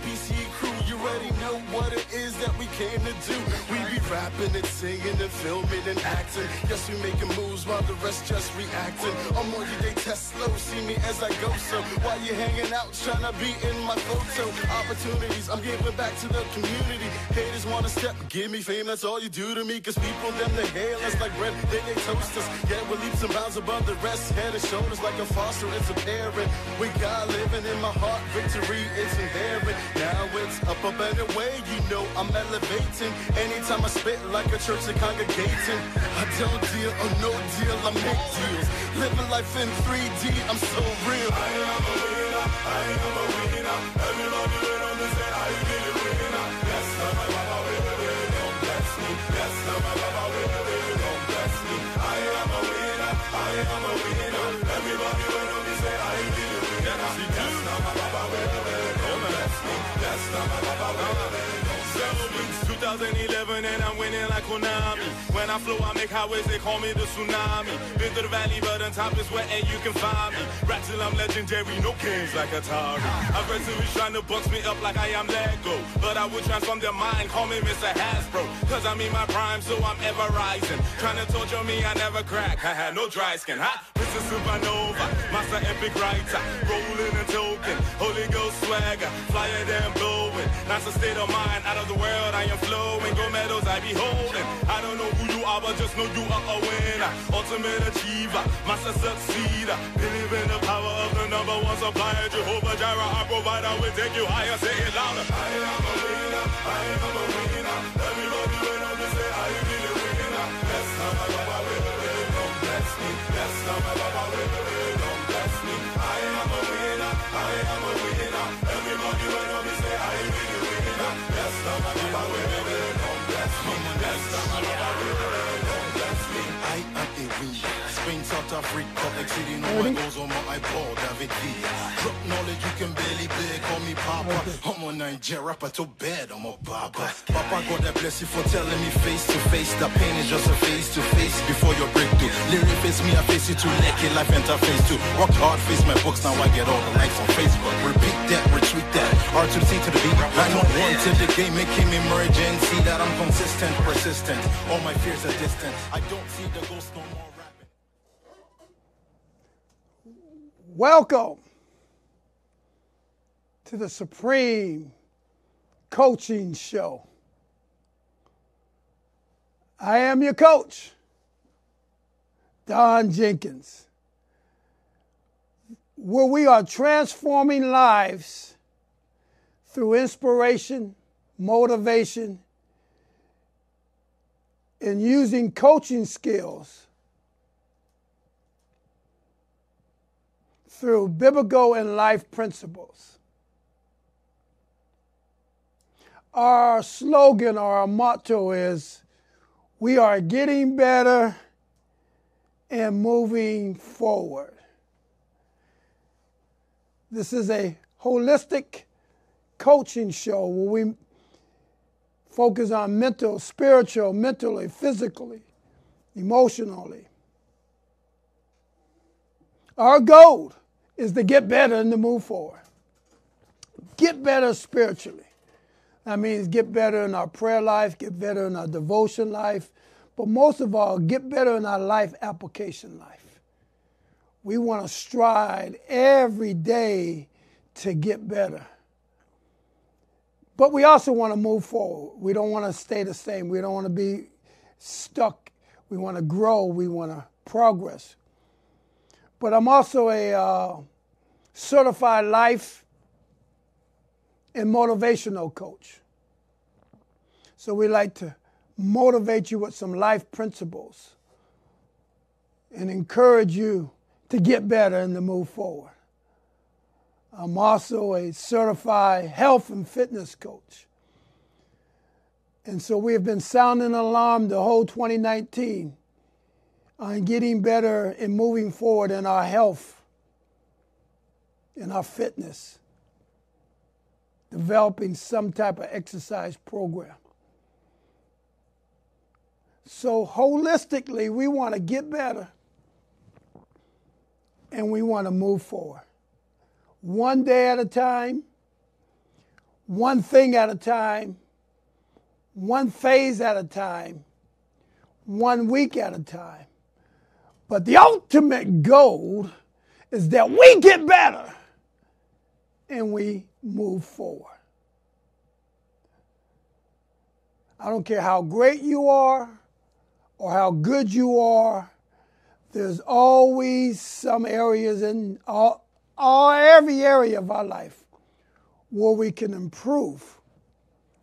PCE crew, you already know what it is that we came to do. We rapping and singing and filming and acting. Yes, we making moves while the rest just reacting. I'm on you, they test slow, see me as I go. So while you hanging out, trying to be in my photo. Opportunities, I'm giving back to the community. Haters wanna step, give me fame, that's all you do to me. Cause people, them, they hail us like bread, they, they toast us. Yeah, we're leaps and bounds above the rest. Head and shoulders like a foster, it's a parent. We got living in my heart, victory is inherent. Now it's up, up and away, you know I'm elevating. Anytime I spit like a church and congregating. I don't deal or no deal, I make deals. Living life in 3D, I'm so real. I am a winner, I am a winner. Everybody wait on say I did it winner. Yes, I'm a don't bless me. I'm don't bless me. I am a winner, I am a winner. Everybody wait on say I did it winner. Yes, I'm a don't bless me. Yes, I'm a wait, don't bless me. 2011 and I'm winning like Konami. When I flow, I make highways, they call me the tsunami. Been through the valley, but on top is where and you can find me. Rap till I'm legendary, no kings like Atari. Aggressive trying to box me up like I am Lego. But I will transform their mind, call me Mr. Hasbro. Cause I'm in my prime, so I'm ever rising. Trying to torture me, I never crack. I had no dry skin, huh? Mr. Supernova, Master Epic Writer. Rolling and token, Holy Ghost swagger. Flyer than blowing. That's a state of mind, out of the world, I am flowing. Go medals, I be holding. I don't know who you are, but just know you are a winner. Ultimate achiever, master succeeder. Believe in the power of the number one supplier. Jehovah Jireh, our provider, will take you higher. Say it louder. I am a winner, I am a winner. Everybody on me, say I be the winner. Yes, I'm a baba, bless me. A bless me. I am a winner, I am a winner. Everybody wait on me, I am a winner. South Africa, exceeding all my goals on my iPod, David Villa. Drop knowledge, you can barely bear, call me Papa. I'm a Niger rapper to bed, I'm a baba. Papa, God I bless you for telling me face to face. The pain is just a face to face before your breakthrough. Lyric face me, I face it too. Naked life interface too. Worked hard, face my books, now I get all the likes on Facebook. Repeat that, retweet that. R to the C to the B. I know one to the game, making emergency. That I'm consistent, persistent. All my fears are distant. I don't see the ghost no more rapping. Welcome to the Supreme Coaching Show. I am your coach, Don Jenkins, where we are transforming lives through inspiration, motivation, and using coaching skills through biblical and life principles. Our slogan or our motto is we are getting better and moving forward. This is a holistic coaching show where we focus on mental, spiritual, mentally, physically, emotionally. Our goal is to get better and to move forward. Get better spiritually. That means get better in our prayer life, get better in our devotion life, but most of all, get better in our life application life. We want to stride every day to get better. But we also want to move forward. We don't want to stay the same. We don't want to be stuck. We want to grow. We want to progress. But I'm also a uh, certified life and motivational coach. So we like to motivate you with some life principles and encourage you to get better and to move forward. I'm also a certified health and fitness coach. And so we have been sounding an alarm the whole 2019 on getting better and moving forward in our health, in our fitness, developing some type of exercise program. So, holistically, we want to get better and we want to move forward. One day at a time, one thing at a time, one phase at a time, one week at a time. But the ultimate goal is that we get better and we move forward. I don't care how great you are or how good you are, there's always some areas in all, all every area of our life where we can improve,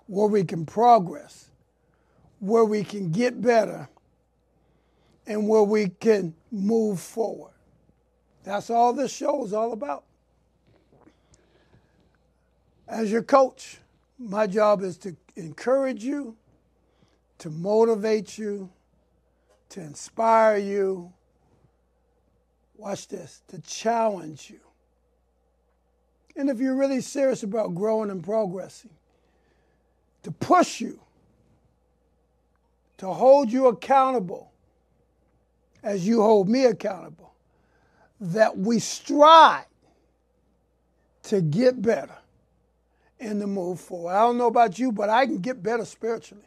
where we can progress, where we can get better, and where we can move forward. That's all this show is all about. As your coach, my job is to encourage you, to motivate you, to inspire you. Watch this, to challenge you. And if you're really serious about growing and progressing, to push you, to hold you accountable as you hold me accountable, that we strive to get better and to move forward. I don't know about you, but I can get better spiritually.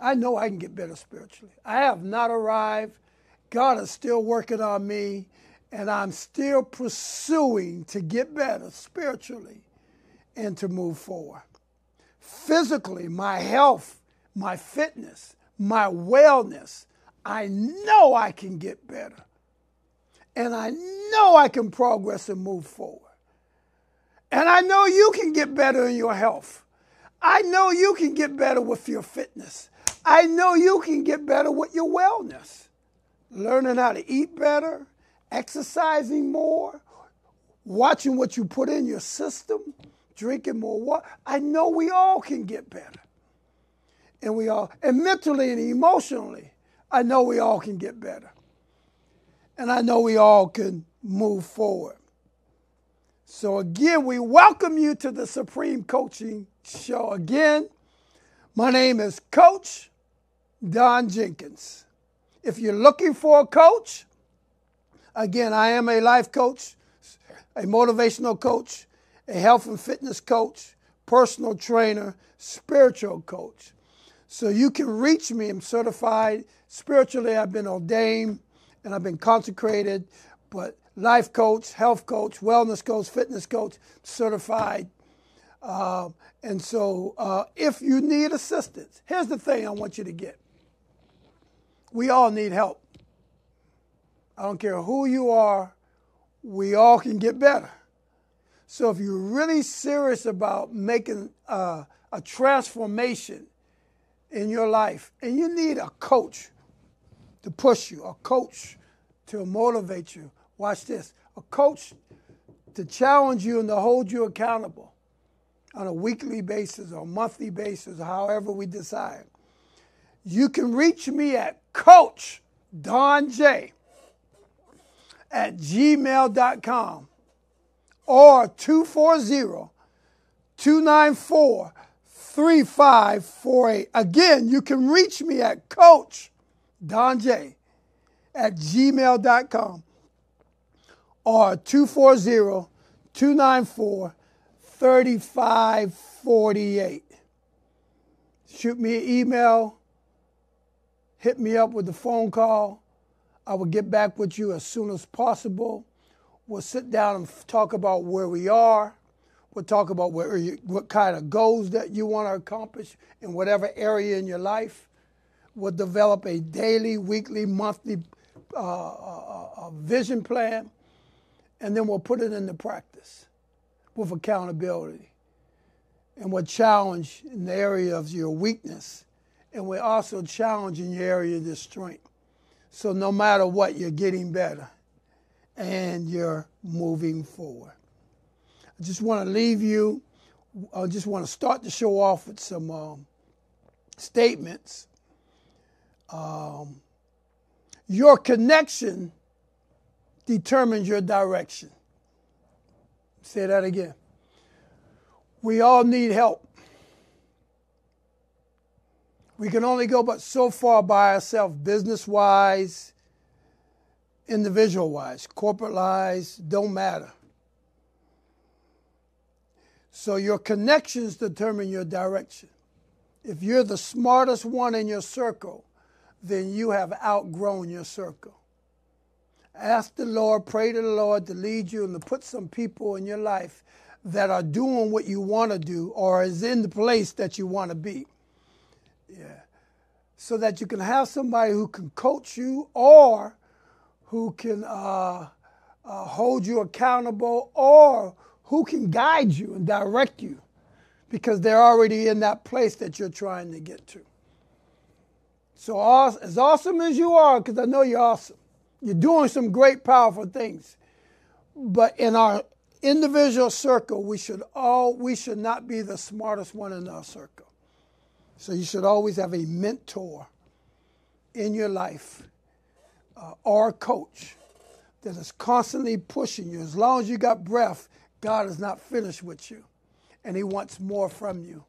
I know I can get better spiritually. I have not arrived. God is still working on me, and I'm still pursuing to get better spiritually and to move forward. Physically, my health, my fitness, my wellness, I know I can get better. And I know I can progress and move forward. And I know you can get better in your health. I know you can get better with your fitness. I know you can get better with your wellness. Learning how to eat better, exercising more, watching what you put in your system, drinking more water. I know we all can get better. And we all, and mentally and emotionally, I know we all can get better. And I know we all can move forward. So, again, we welcome you to the Supreme Coaching Show. Again, my name is Coach Don Jenkins. If you're looking for a coach, again, I am a life coach, a motivational coach, a health and fitness coach, personal trainer, spiritual coach. So you can reach me. I'm certified spiritually. I've been ordained and I've been consecrated, but life coach, health coach, wellness coach, fitness coach, certified. Uh, and so uh, if you need assistance, here's the thing I want you to get we all need help. I don't care who you are, we all can get better. So if you're really serious about making uh, a transformation in your life and you need a coach to push you, a coach to motivate you, watch this, a coach to challenge you and to hold you accountable on a weekly basis or monthly basis, however we decide. You can reach me at Coach Don J at gmail.com or 240 294 3548. Again, you can reach me at Coach Don J at gmail.com or 240 294 3548. Shoot me an email hit me up with a phone call. I will get back with you as soon as possible. We'll sit down and talk about where we are. We'll talk about where you, what kind of goals that you want to accomplish in whatever area in your life. We'll develop a daily, weekly, monthly uh, uh, uh, vision plan, and then we'll put it into practice with accountability. And we'll challenge in the area of your weakness and we're also challenging your area of your strength. So no matter what, you're getting better and you're moving forward. I just want to leave you, I just want to start the show off with some um, statements. Um, your connection determines your direction. Say that again. We all need help. We can only go but so far by ourselves, business wise, individual wise, corporate wise, don't matter. So your connections determine your direction. If you're the smartest one in your circle, then you have outgrown your circle. Ask the Lord, pray to the Lord to lead you and to put some people in your life that are doing what you want to do or is in the place that you want to be. Yeah. So that you can have somebody who can coach you or who can uh, uh, hold you accountable or who can guide you and direct you because they're already in that place that you're trying to get to. So, as awesome as you are, because I know you're awesome, you're doing some great, powerful things. But in our individual circle, we should all we should not be the smartest one in our circle. So you should always have a mentor in your life uh, or coach that is constantly pushing you. As long as you got breath, God is not finished with you, and He wants more from you,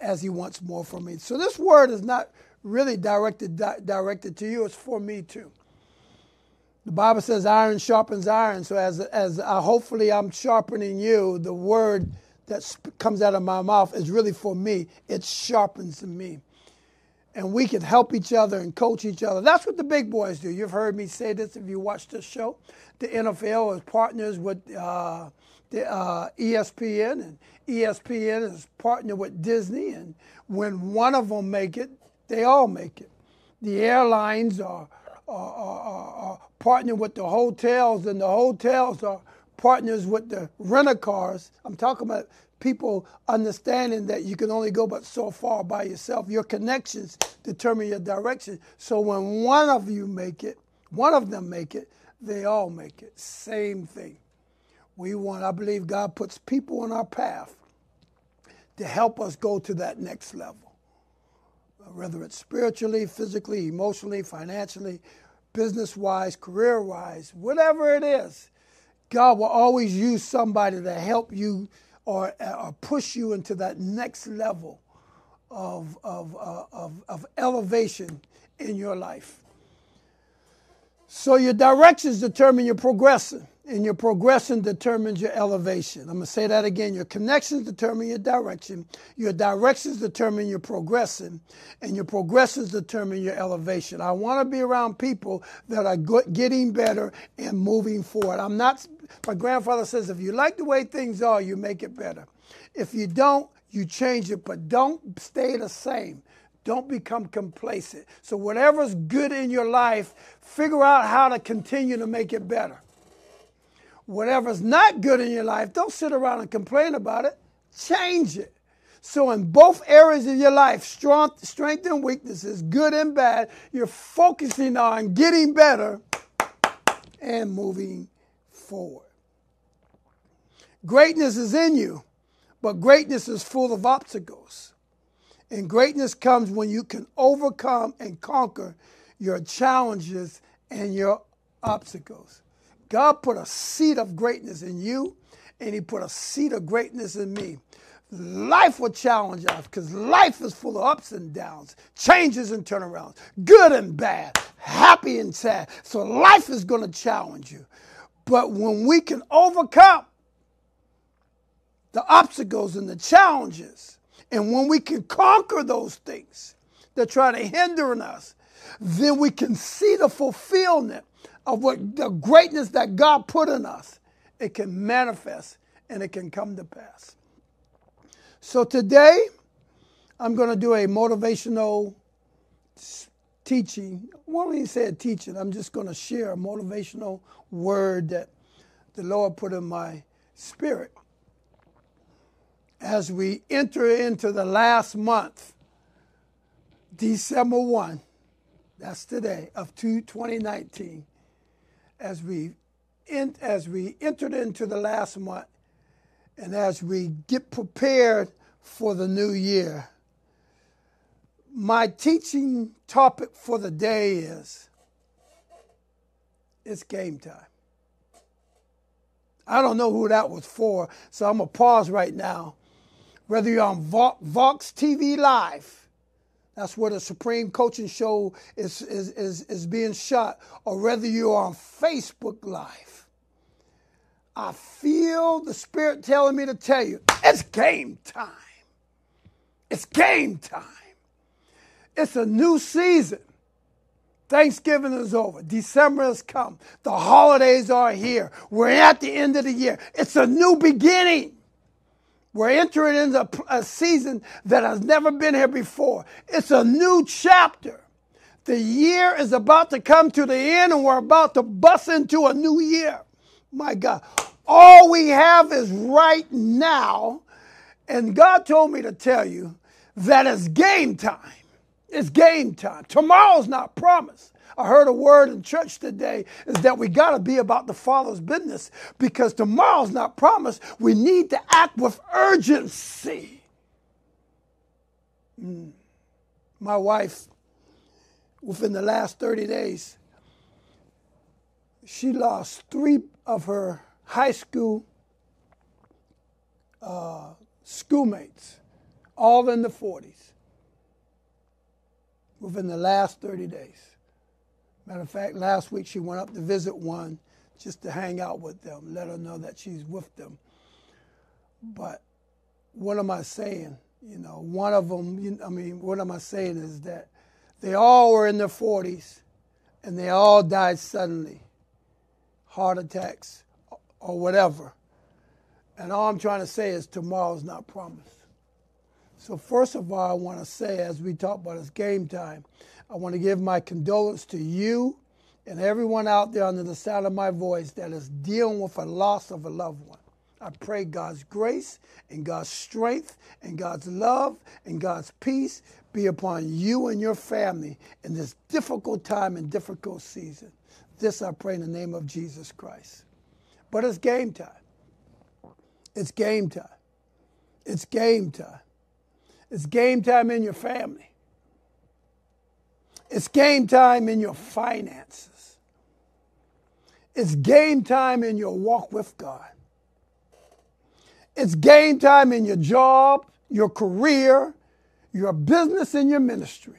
as He wants more from me. So this word is not really directed di- directed to you; it's for me too. The Bible says iron sharpens iron. So as as uh, hopefully I'm sharpening you, the word that sp- comes out of my mouth is really for me. It sharpens me. And we can help each other and coach each other. That's what the big boys do. You've heard me say this if you watch this show. The NFL is partners with uh, the uh, ESPN, and ESPN is partnered with Disney. And when one of them make it, they all make it. The airlines are, are, are, are partnering with the hotels, and the hotels are partners with the rental cars. I'm talking about people understanding that you can only go but so far by yourself. Your connections determine your direction. So when one of you make it, one of them make it, they all make it. Same thing. We want, I believe God puts people in our path to help us go to that next level. Whether it's spiritually, physically, emotionally, financially, business wise, career wise, whatever it is, God will always use somebody to help you or, or push you into that next level of, of, uh, of, of elevation in your life. So your directions determine your progression and your progression determines your elevation. I'm going to say that again. Your connections determine your direction, your directions determine your progression, and your progressions determine your elevation. I want to be around people that are getting better and moving forward. I'm not, my grandfather says, if you like the way things are, you make it better. If you don't, you change it, but don't stay the same. Don't become complacent. So, whatever's good in your life, figure out how to continue to make it better whatever's not good in your life, don't sit around and complain about it. Change it. So, in both areas of your life, strength, strength and weaknesses, good and bad, you're focusing on getting better and moving forward. Greatness is in you, but greatness is full of obstacles. And greatness comes when you can overcome and conquer your challenges and your obstacles. God put a seed of greatness in you, and He put a seed of greatness in me. Life will challenge us because life is full of ups and downs, changes and turnarounds, good and bad, happy and sad. So life is going to challenge you. But when we can overcome the obstacles and the challenges, and when we can conquer those things that try to hinder us, then we can see the fulfillment of what the greatness that God put in us, it can manifest and it can come to pass. So today, I'm going to do a motivational teaching. I won't say a teaching. I'm just going to share a motivational word that the Lord put in my spirit as we enter into the last month, December 1, that's today, of 2019 as we in, as we entered into the last month and as we get prepared for the new year. My teaching topic for the day is it's game time. I don't know who that was for, so I'm going to pause right now. Whether you're on Vox TV Live, that's where the Supreme Coaching Show is, is, is, is being shot, or whether you're on Facebook Live. I feel the Spirit telling me to tell you it's game time. It's game time. It's a new season. Thanksgiving is over. December has come. The holidays are here. We're at the end of the year. It's a new beginning. We're entering into a season that has never been here before. It's a new chapter. The year is about to come to the end, and we're about to bust into a new year. My God. All we have is right now. And God told me to tell you that it's game time. It's game time. Tomorrow's not promised. I heard a word in church today is that we got to be about the Father's business because tomorrow's not promised. We need to act with urgency. Mm. My wife, within the last 30 days, she lost three of her high school uh, schoolmates, all in the 40s, within the last 30 days. Matter of fact, last week she went up to visit one just to hang out with them, let her know that she's with them. But what am I saying? You know, one of them, I mean, what am I saying is that they all were in their 40s and they all died suddenly heart attacks, or whatever. And all I'm trying to say is tomorrow's not promised. So, first of all, I want to say, as we talk about it's game time, I want to give my condolence to you and everyone out there under the sound of my voice that is dealing with a loss of a loved one. I pray God's grace and God's strength and God's love and God's peace be upon you and your family in this difficult time and difficult season. This I pray in the name of Jesus Christ. But it's game time. It's game time. It's game time. It's game time in your family. It's game time in your finances. It's game time in your walk with God. It's game time in your job, your career, your business, and your ministry.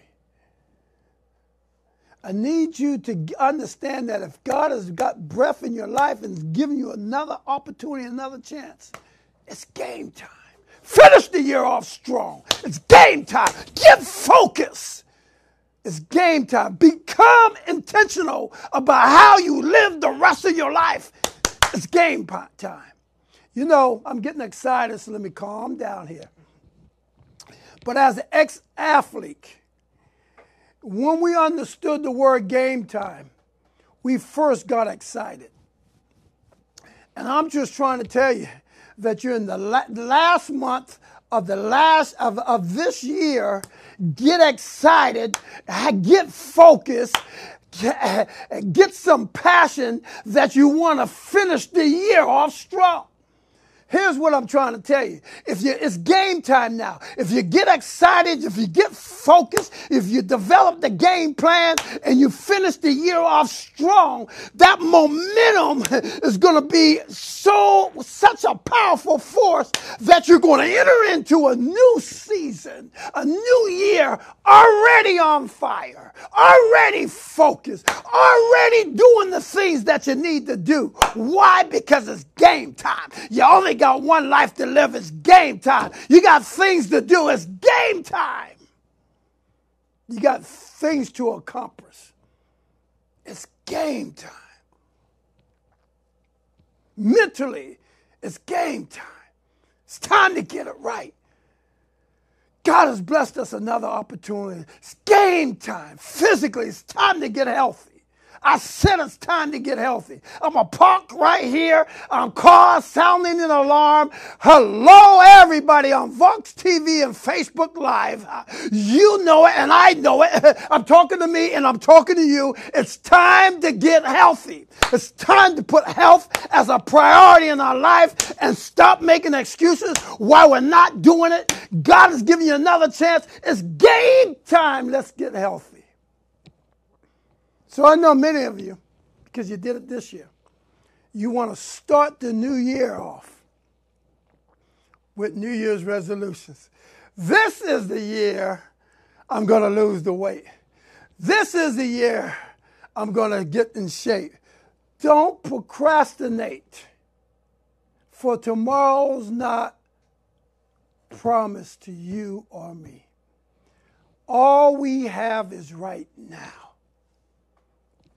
I need you to understand that if God has got breath in your life and is giving you another opportunity, another chance, it's game time. Finish the year off strong. It's game time. Get focused. It's game time. Become intentional about how you live the rest of your life. It's game time. You know, I'm getting excited, so let me calm down here. But as an ex athlete, when we understood the word game time, we first got excited. And I'm just trying to tell you that you're in the last month of the last of, of this year. Get excited, get focused, get some passion that you want to finish the year off strong. Here's what I'm trying to tell you. If you, it's game time now. If you get excited, if you get focused, if you develop the game plan and you finish the year off strong, that momentum is going to be so, such a powerful force that you're going to enter into a new season, a new year already on fire, already focused, already doing the things that you need to do. Why? Because it's game time. You only got one life to live. It's game time. You got things to do. It's game time. You got things to accomplish. It's game time. Mentally, it's game time. It's time to get it right. God has blessed us another opportunity. It's game time. Physically, it's time to get healthy. I said it's time to get healthy. I'm a park right here I'm cars sounding an alarm. Hello, everybody on Vox TV and Facebook Live. You know it and I know it. I'm talking to me and I'm talking to you. It's time to get healthy. It's time to put health as a priority in our life and stop making excuses why we're not doing it. God is giving you another chance. It's game time. Let's get healthy. So I know many of you, because you did it this year, you want to start the new year off with New Year's resolutions. This is the year I'm going to lose the weight. This is the year I'm going to get in shape. Don't procrastinate. For tomorrow's not promised to you or me. All we have is right now.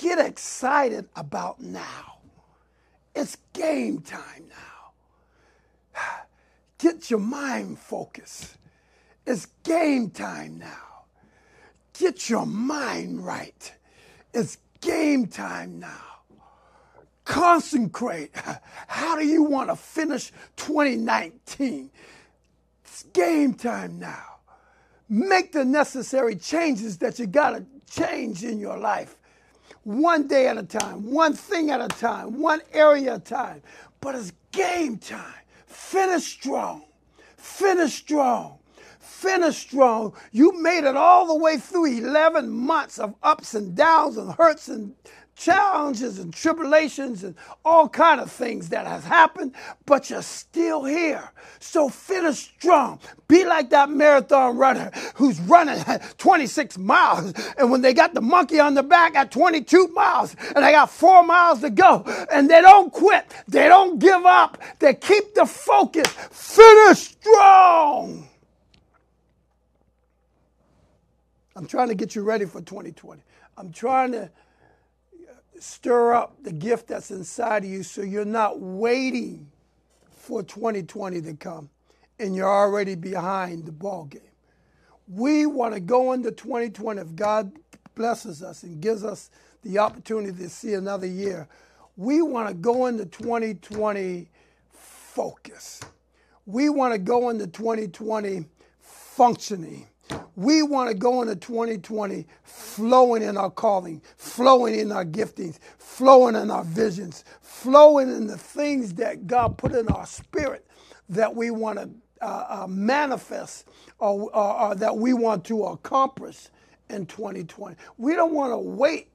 Get excited about now. It's game time now. Get your mind focused. It's game time now. Get your mind right. It's game time now. Concentrate. How do you want to finish 2019? It's game time now. Make the necessary changes that you got to change in your life. One day at a time, one thing at a time, one area at a time. But it's game time. Finish strong. Finish strong. Finish strong. You made it all the way through 11 months of ups and downs and hurts and challenges and tribulations and all kind of things that has happened, but you're still here. So finish strong. Be like that marathon runner who's running 26 miles, and when they got the monkey on the back at 22 miles, and they got four miles to go, and they don't quit, they don't give up, they keep the focus. Finish strong. I'm trying to get you ready for 2020. I'm trying to stir up the gift that's inside of you so you're not waiting for 2020 to come and you're already behind the ball game. We want to go into 2020 if God blesses us and gives us the opportunity to see another year. We want to go into 2020 focus. We want to go into 2020 functioning. We want to go into 2020 flowing in our calling, flowing in our giftings, flowing in our visions, flowing in the things that God put in our spirit that we want to uh, uh, manifest or, or, or that we want to accomplish in 2020. We don't want to wait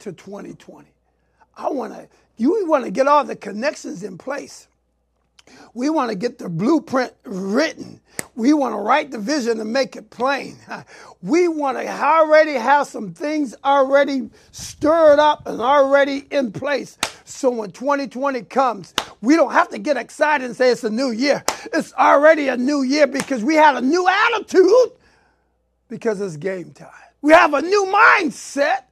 to 2020. I want to, you want to get all the connections in place. We want to get the blueprint written. We want to write the vision and make it plain. We want to already have some things already stirred up and already in place. So when 2020 comes, we don't have to get excited and say it's a new year. It's already a new year because we had a new attitude because it's game time. We have a new mindset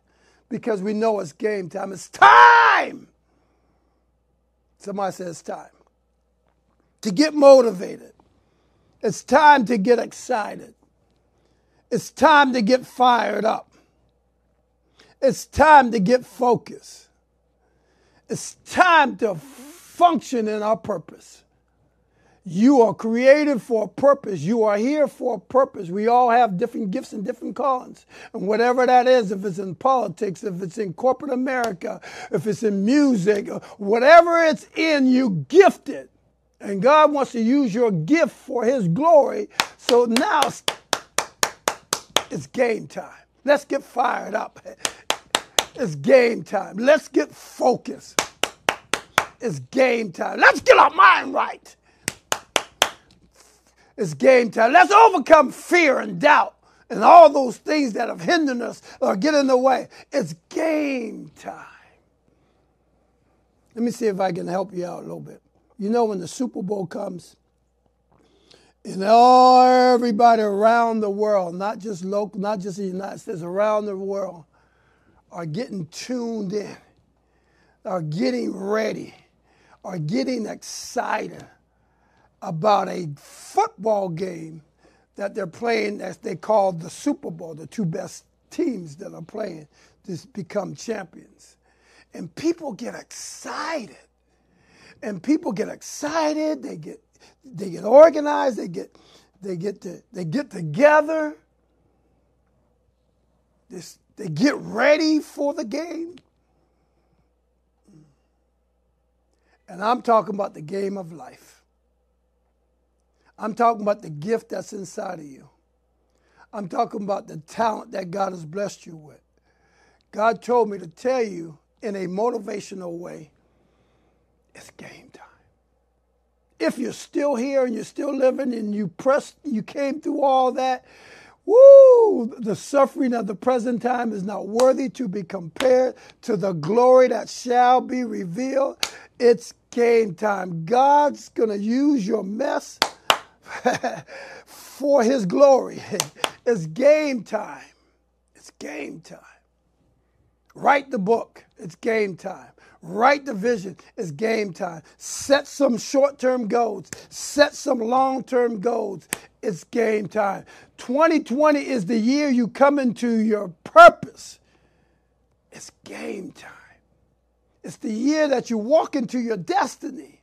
because we know it's game time. It's time. Somebody says it's time to get motivated. It's time to get excited. It's time to get fired up. It's time to get focused. It's time to function in our purpose. You are created for a purpose. You are here for a purpose. We all have different gifts and different callings. And whatever that is, if it's in politics, if it's in corporate America, if it's in music, whatever it's in, you gifted. And God wants to use your gift for His glory. So now it's game time. Let's get fired up. It's game time. Let's get focused. It's game time. Let's get our mind right. It's game time. Let's overcome fear and doubt and all those things that have hindered us or get in the way. It's game time. Let me see if I can help you out a little bit. You know, when the Super Bowl comes, and everybody around the world, not just local, not just the United States, around the world, are getting tuned in, are getting ready, are getting excited about a football game that they're playing as they call the Super Bowl, the two best teams that are playing to become champions. And people get excited and people get excited. They get they get organized. They get they get to they get together. This, they get ready for the game. And I'm talking about the game of life. I'm talking about the gift that's inside of you. I'm talking about the talent that God has blessed you with. God told me to tell you in a motivational way it's game time. If you're still here and you're still living and you pressed, you came through all that, woo, the suffering of the present time is not worthy to be compared to the glory that shall be revealed. It's game time. God's going to use your mess for his glory. It's game time. It's game time. Write the book. It's game time. Write the vision. It's game time. Set some short term goals. Set some long term goals. It's game time. 2020 is the year you come into your purpose. It's game time. It's the year that you walk into your destiny.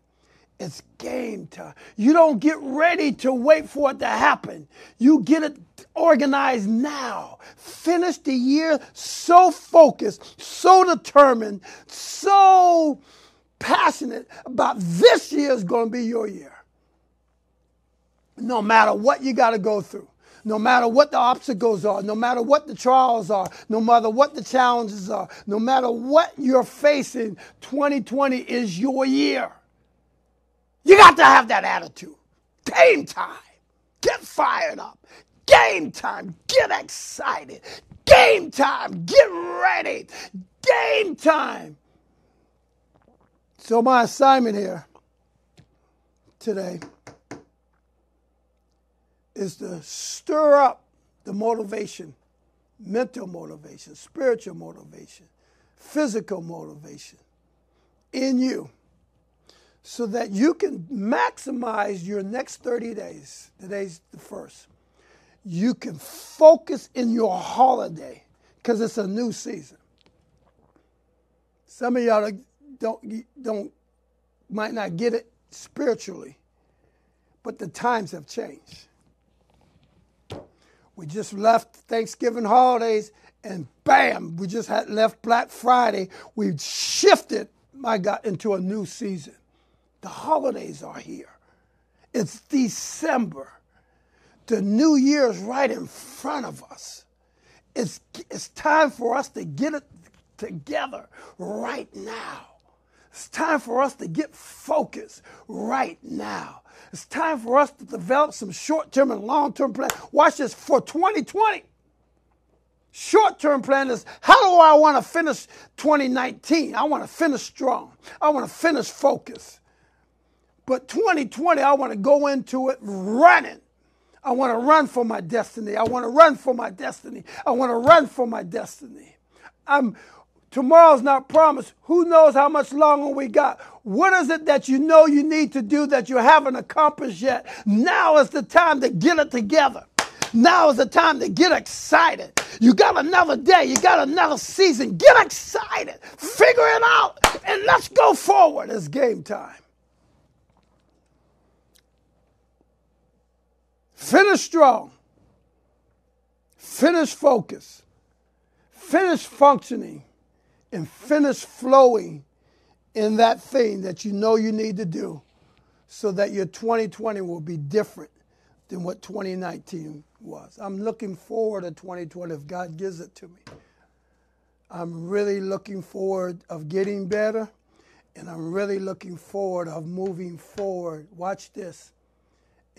It's game time. You don't get ready to wait for it to happen. You get it organized now. Finish the year so focused, so determined, so passionate about this year is going to be your year. No matter what you got to go through no matter what the obstacles are, no matter what the trials are, no matter what the challenges are, no matter what you're facing, 2020 is your year. You got to have that attitude. Game time. Get fired up. Game time. Get excited. Game time. Get ready. Game time. So, my assignment here today is to stir up the motivation, mental motivation, spiritual motivation, physical motivation in you so that you can maximize your next 30 days. Today's the first. You can focus in your holiday because it's a new season. Some of y'all don't, don't might not get it spiritually, but the times have changed. We just left Thanksgiving holidays and bam, we just had left Black Friday. We shifted, my God, into a new season. The holidays are here. It's December. The new year is right in front of us. It's, it's time for us to get it together right now. It's time for us to get focused right now. It's time for us to develop some short term and long term plans. Watch this for 2020. Short term plan is how do I want to finish 2019? I want to finish strong. I want to finish focused. But 2020, I want to go into it running. I want to run for my destiny. I want to run for my destiny. I want to run for my destiny. I'm Tomorrow's not promised. Who knows how much longer we got? What is it that you know you need to do that you haven't accomplished yet? Now is the time to get it together. Now is the time to get excited. You got another day, you got another season. Get excited. Figure it out and let's go forward. It's game time. Finish strong. Finish focus. Finish functioning and finish flowing in that thing that you know you need to do so that your 2020 will be different than what 2019 was. I'm looking forward to 2020 if God gives it to me. I'm really looking forward of getting better and I'm really looking forward of moving forward. Watch this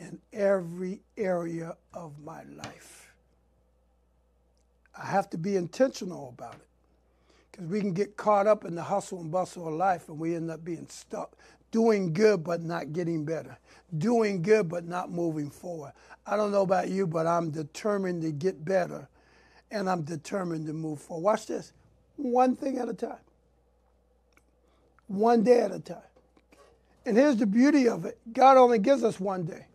in every area of my life. I have to be intentional about it because we can get caught up in the hustle and bustle of life and we end up being stuck doing good but not getting better doing good but not moving forward. I don't know about you but i'm determined to get better and i'm determined to move forward. Watch this one thing at a time. One day at a time. And here's the beauty of it. God only gives us one day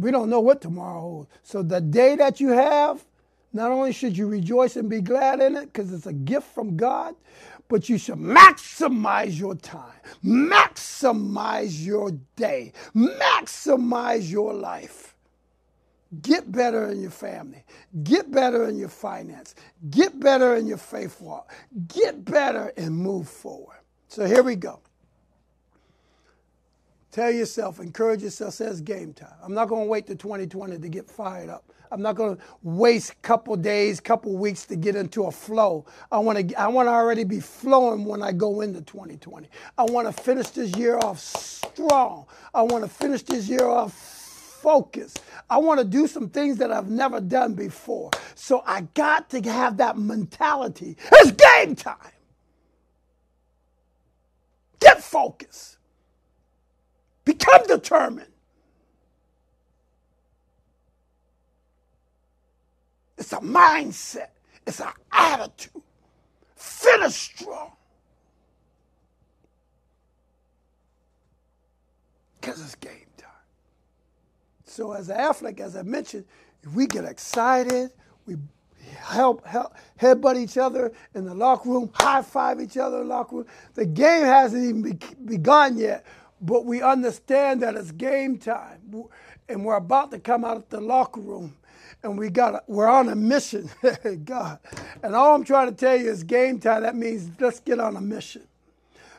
we don't know what tomorrow holds so the day that you have not only should you rejoice and be glad in it because it's a gift from God, but you should maximize your time, maximize your day, maximize your life. Get better in your family. Get better in your finance. Get better in your faith walk. Get better and move forward. So here we go. Tell yourself, encourage yourself, says game time. I'm not going to wait to 2020 to get fired up. I'm not going to waste a couple days, couple weeks to get into a flow. I want to I want to already be flowing when I go into 2020. I want to finish this year off strong. I want to finish this year off focused. I want to do some things that I've never done before. So I got to have that mentality. It's game time. Get focused. Become determined. It's a mindset. It's an attitude. Finish strong. Because it's game time. So as an athlete, as I mentioned, we get excited, we help, help headbutt each other in the locker room, high five each other in the locker room. The game hasn't even be, begun yet, but we understand that it's game time, and we're about to come out of the locker room, and we got we're on a mission, God. And all I'm trying to tell you is game time. That means let's get on a mission.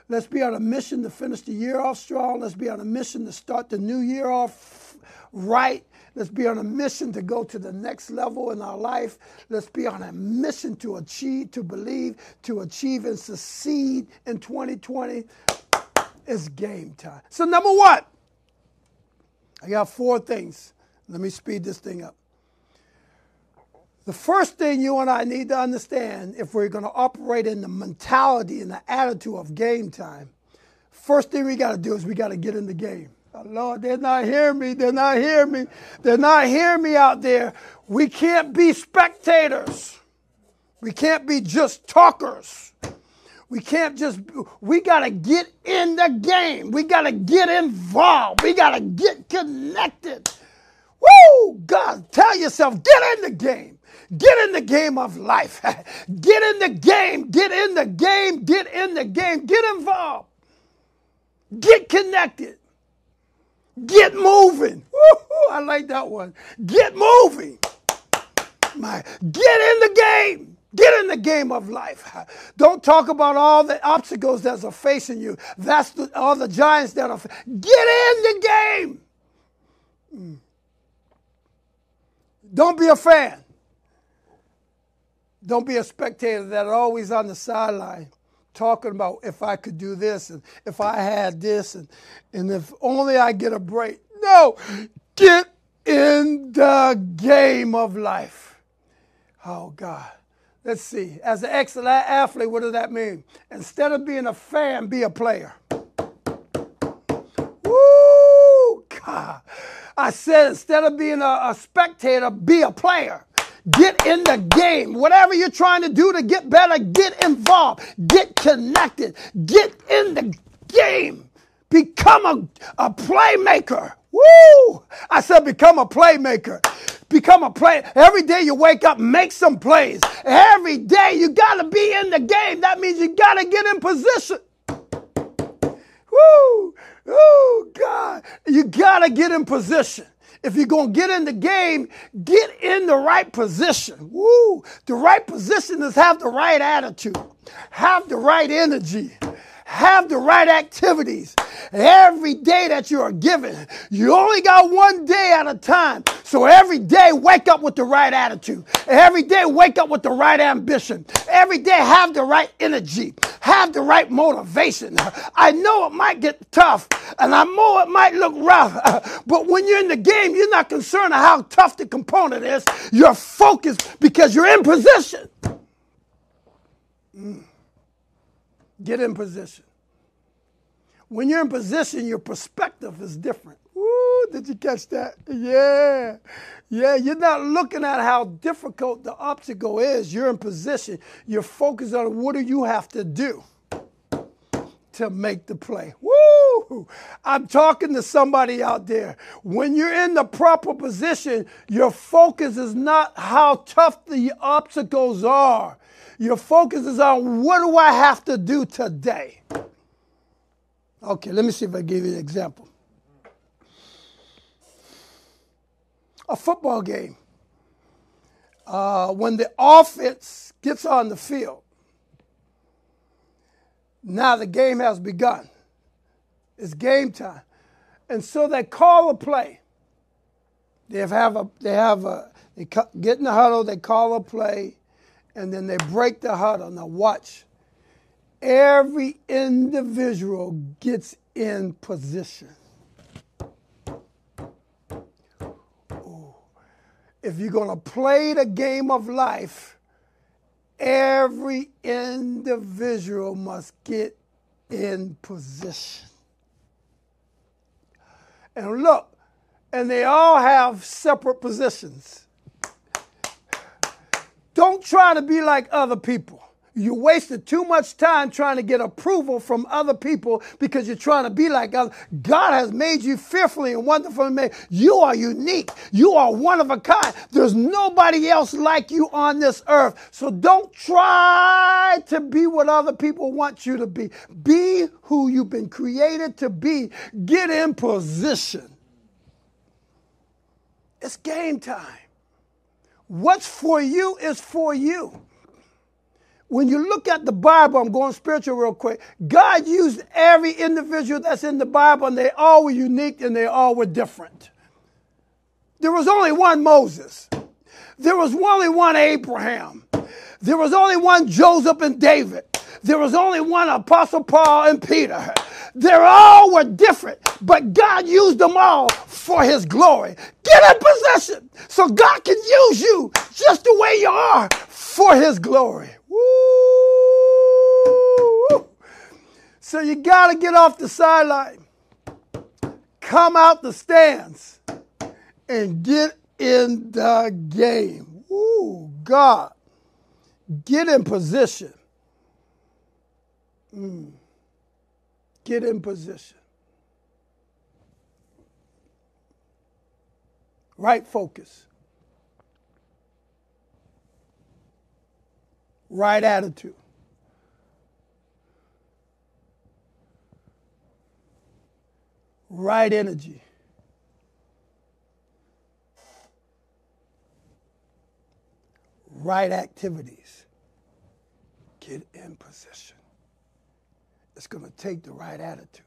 Let's be on a mission to finish the year off strong. Let's be on a mission to start the new year off right. Let's be on a mission to go to the next level in our life. Let's be on a mission to achieve, to believe, to achieve and succeed in 2020. It's game time. So, number one, I got four things. Let me speed this thing up. The first thing you and I need to understand if we're going to operate in the mentality and the attitude of game time, first thing we got to do is we got to get in the game. Oh, Lord, they're not hearing me. They're not hearing me. They're not hearing me out there. We can't be spectators. We can't be just talkers. We can't just, we got to get in the game. We got to get involved. We got to get connected. Woo! God, tell yourself, get in the game. Get in the game of life. get in the game. Get in the game. Get in the game. Get involved. Get connected. Get moving. Woo-hoo, I like that one. Get moving. My, get in the game. Get in the game of life. Don't talk about all the obstacles that are facing you. That's the, all the giants that are. Get in the game. Mm. Don't be a fan. Don't be a spectator that always on the sideline talking about if I could do this and if I had this and, and if only I get a break. No, get in the game of life. Oh, God. Let's see. As an excellent athlete, what does that mean? Instead of being a fan, be a player. Woo! God. I said instead of being a, a spectator, be a player. Get in the game. Whatever you're trying to do to get better, get involved. Get connected. Get in the game. Become a, a playmaker. Woo! I said become a playmaker. Become a play. Every day you wake up, make some plays. Every day you got to be in the game. That means you got to get in position. Woo! Oh, God. You got to get in position. If you're going to get in the game, get in the right position. Woo! The right position is have the right attitude, have the right energy, have the right activities. Every day that you are given, you only got one day at a time. So every day, wake up with the right attitude. Every day, wake up with the right ambition. Every day, have the right energy. Have the right motivation. I know it might get tough and I know it might look rough, but when you're in the game, you're not concerned how tough the component is. You're focused because you're in position. Mm. Get in position. When you're in position, your perspective is different. Woo, did you catch that? Yeah. Yeah, you're not looking at how difficult the obstacle is. You're in position. You're focused on what do you have to do to make the play. Woo! I'm talking to somebody out there. When you're in the proper position, your focus is not how tough the obstacles are. Your focus is on what do I have to do today? Okay, let me see if I give you an example. A football game. Uh, when the offense gets on the field, now the game has begun. It's game time. And so they call a play. They have a, they have a, they get in the huddle, they call a play, and then they break the huddle. Now, watch. Every individual gets in position. Ooh. If you're going to play the game of life, every individual must get in position. And look, and they all have separate positions. Don't try to be like other people. You wasted too much time trying to get approval from other people because you're trying to be like others. God has made you fearfully and wonderfully made. You are unique. You are one of a kind. There's nobody else like you on this earth. So don't try to be what other people want you to be. Be who you've been created to be. Get in position. It's game time. What's for you is for you when you look at the Bible, I'm going spiritual real quick. God used every individual that's in the Bible, and they all were unique and they all were different. There was only one Moses. There was only one Abraham. There was only one Joseph and David. There was only one Apostle Paul and Peter. They all were different, but God used them all for his glory. Get in position so God can use you just the way you are for his glory. Woo! So you got to get off the sideline, come out the stands, and get in the game. Ooh, God. Get in position. Mm. Get in position. Right focus. Right attitude. Right energy. Right activities. Get in position. It's going to take the right attitude.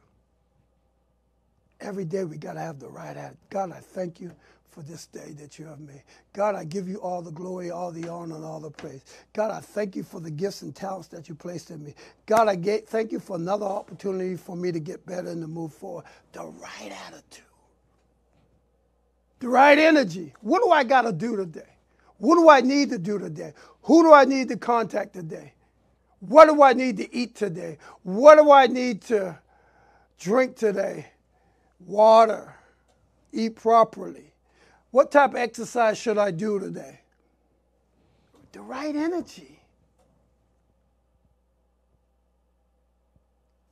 Every day we got to have the right attitude. God, I thank you for this day that you have made. God, I give you all the glory, all the honor, and all the praise. God, I thank you for the gifts and talents that you placed in me. God, I get, thank you for another opportunity for me to get better and to move forward. The right attitude, the right energy. What do I got to do today? What do I need to do today? Who do I need to contact today? What do I need to eat today? What do I need to drink today? Water, eat properly what type of exercise should I do today? The right energy.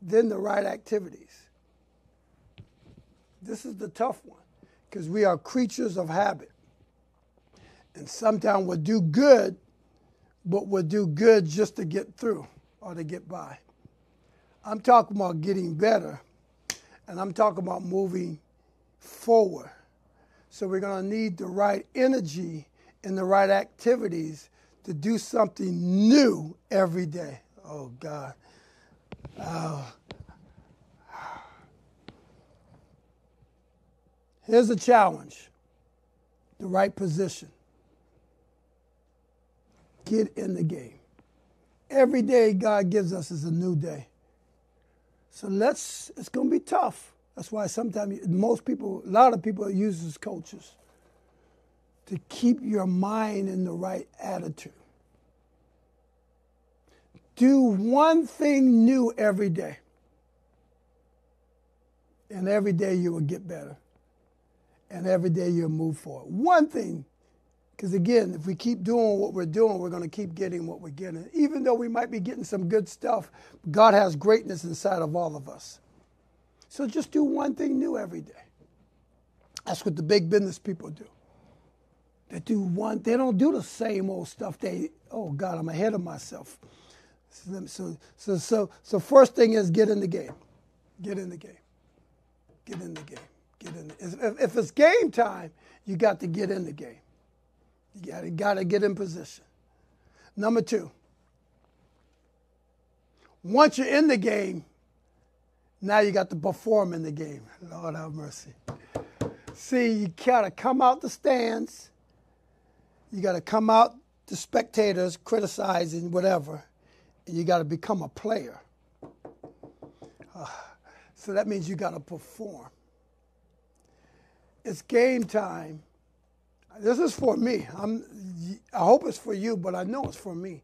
Then the right activities. This is the tough one because we are creatures of habit. And sometimes we'll do good, but we'll do good just to get through or to get by. I'm talking about getting better, and I'm talking about moving forward. So we're going to need the right energy and the right activities to do something new every day. Oh, God. Oh. Here's a challenge the right position. Get in the game. Every day God gives us is a new day. So let's, it's going to be tough. That's why sometimes most people, a lot of people use as coaches to keep your mind in the right attitude. Do one thing new every day. And every day you will get better. And every day you'll move forward. One thing, because again, if we keep doing what we're doing, we're going to keep getting what we're getting. Even though we might be getting some good stuff, God has greatness inside of all of us. So just do one thing new every day. That's what the big business people do. They do one, they don't do the same old stuff. They, oh God, I'm ahead of myself. So, so, so, so first thing is get in the game. Get in the game. Get in the game. Get in. The, if, if it's game time, you got to get in the game. You got, to, got to get in position. Number two, once you're in the game, now you got to perform in the game. Lord have mercy. See, you got to come out the stands. You got to come out the spectators criticizing whatever. And you got to become a player. Uh, so that means you got to perform. It's game time. This is for me. I'm, I hope it's for you, but I know it's for me.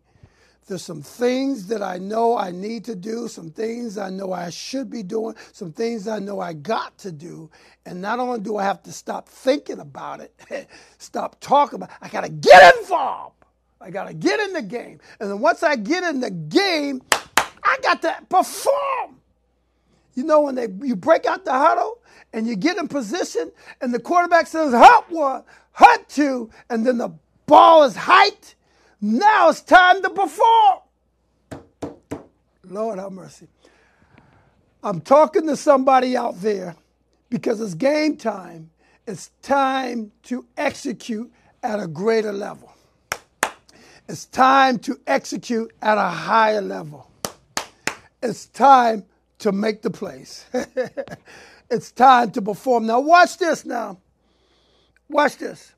There's some things that I know I need to do, some things I know I should be doing, some things I know I got to do. And not only do I have to stop thinking about it, stop talking about it, I got to get involved. I got to get in the game. And then once I get in the game, I got to perform. You know, when they you break out the huddle and you get in position and the quarterback says, hut one, hut two, and then the ball is hiked now it's time to perform. Lord have mercy. I'm talking to somebody out there because it's game time. It's time to execute at a greater level. It's time to execute at a higher level. It's time to make the plays. it's time to perform. Now, watch this now. Watch this.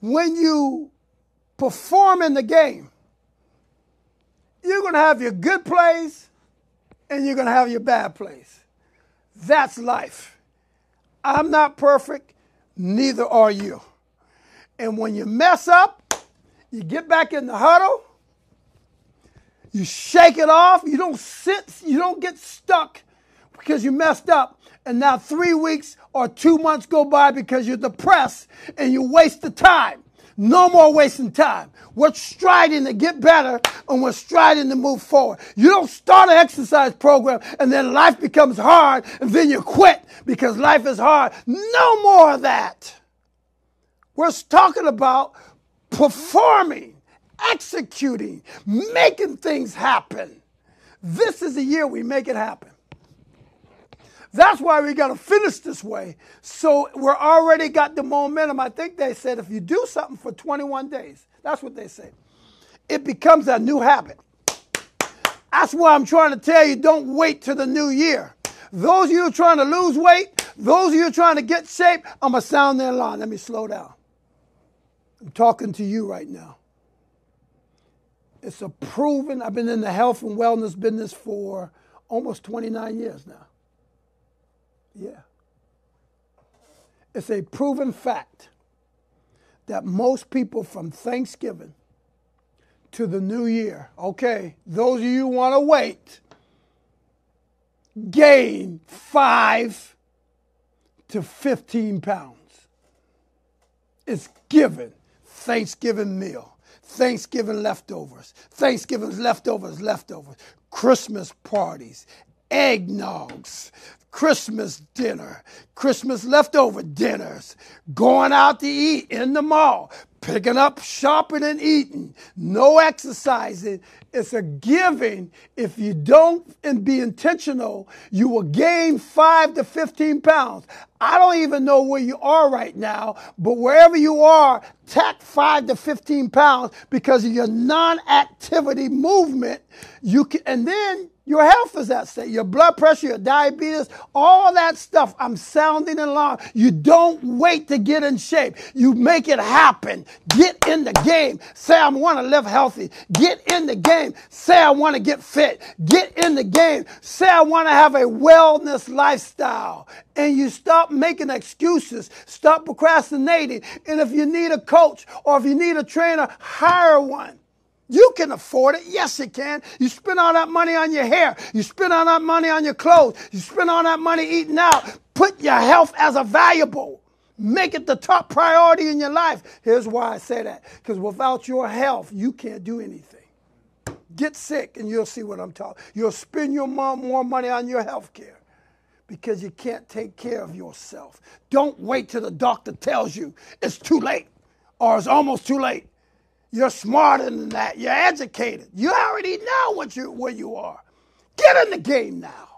When you perform in the game, you're going to have your good plays and you're going to have your bad plays. That's life. I'm not perfect, neither are you. And when you mess up, you get back in the huddle, you shake it off, you don't sit, you don't get stuck because you messed up. And now three weeks or two months go by because you're depressed and you waste the time. No more wasting time. We're striding to get better and we're striding to move forward. You don't start an exercise program and then life becomes hard and then you quit because life is hard. No more of that. We're talking about performing, executing, making things happen. This is the year we make it happen. That's why we got to finish this way. So we're already got the momentum. I think they said if you do something for 21 days, that's what they say, it becomes a new habit. That's why I'm trying to tell you don't wait to the new year. Those of you trying to lose weight, those of you trying to get shape, I'm going to sound their alarm. Let me slow down. I'm talking to you right now. It's a proven, I've been in the health and wellness business for almost 29 years now. Yeah. It's a proven fact that most people from Thanksgiving to the new year, okay, those of you want to wait, gain five to 15 pounds. It's given Thanksgiving meal, Thanksgiving leftovers, Thanksgiving's leftovers, leftovers, Christmas parties, eggnogs, Christmas dinner, Christmas leftover dinners, going out to eat in the mall, picking up, shopping, and eating, no exercising. It's a giving. If you don't and be intentional, you will gain five to 15 pounds. I don't even know where you are right now, but wherever you are, tack five to 15 pounds because of your non-activity movement. You can, and then your health is at stake. Your blood pressure, your diabetes, all that stuff. I'm sounding alarm. You don't wait to get in shape. You make it happen. Get in the game. Say, I want to live healthy. Get in the game. Say, I want to get fit. Get in the game. Say, I want to have a wellness lifestyle. And you stop making excuses. Stop procrastinating. And if you need a coach or if you need a trainer, hire one. You can afford it. Yes, you can. You spend all that money on your hair. You spend all that money on your clothes. You spend all that money eating out. Put your health as a valuable. Make it the top priority in your life. Here's why I say that. Because without your health, you can't do anything. Get sick and you'll see what I'm talking. You'll spend your mom more money on your health care because you can't take care of yourself. Don't wait till the doctor tells you it's too late or it's almost too late. You're smarter than that. You're educated. You already know what you where you are. Get in the game now.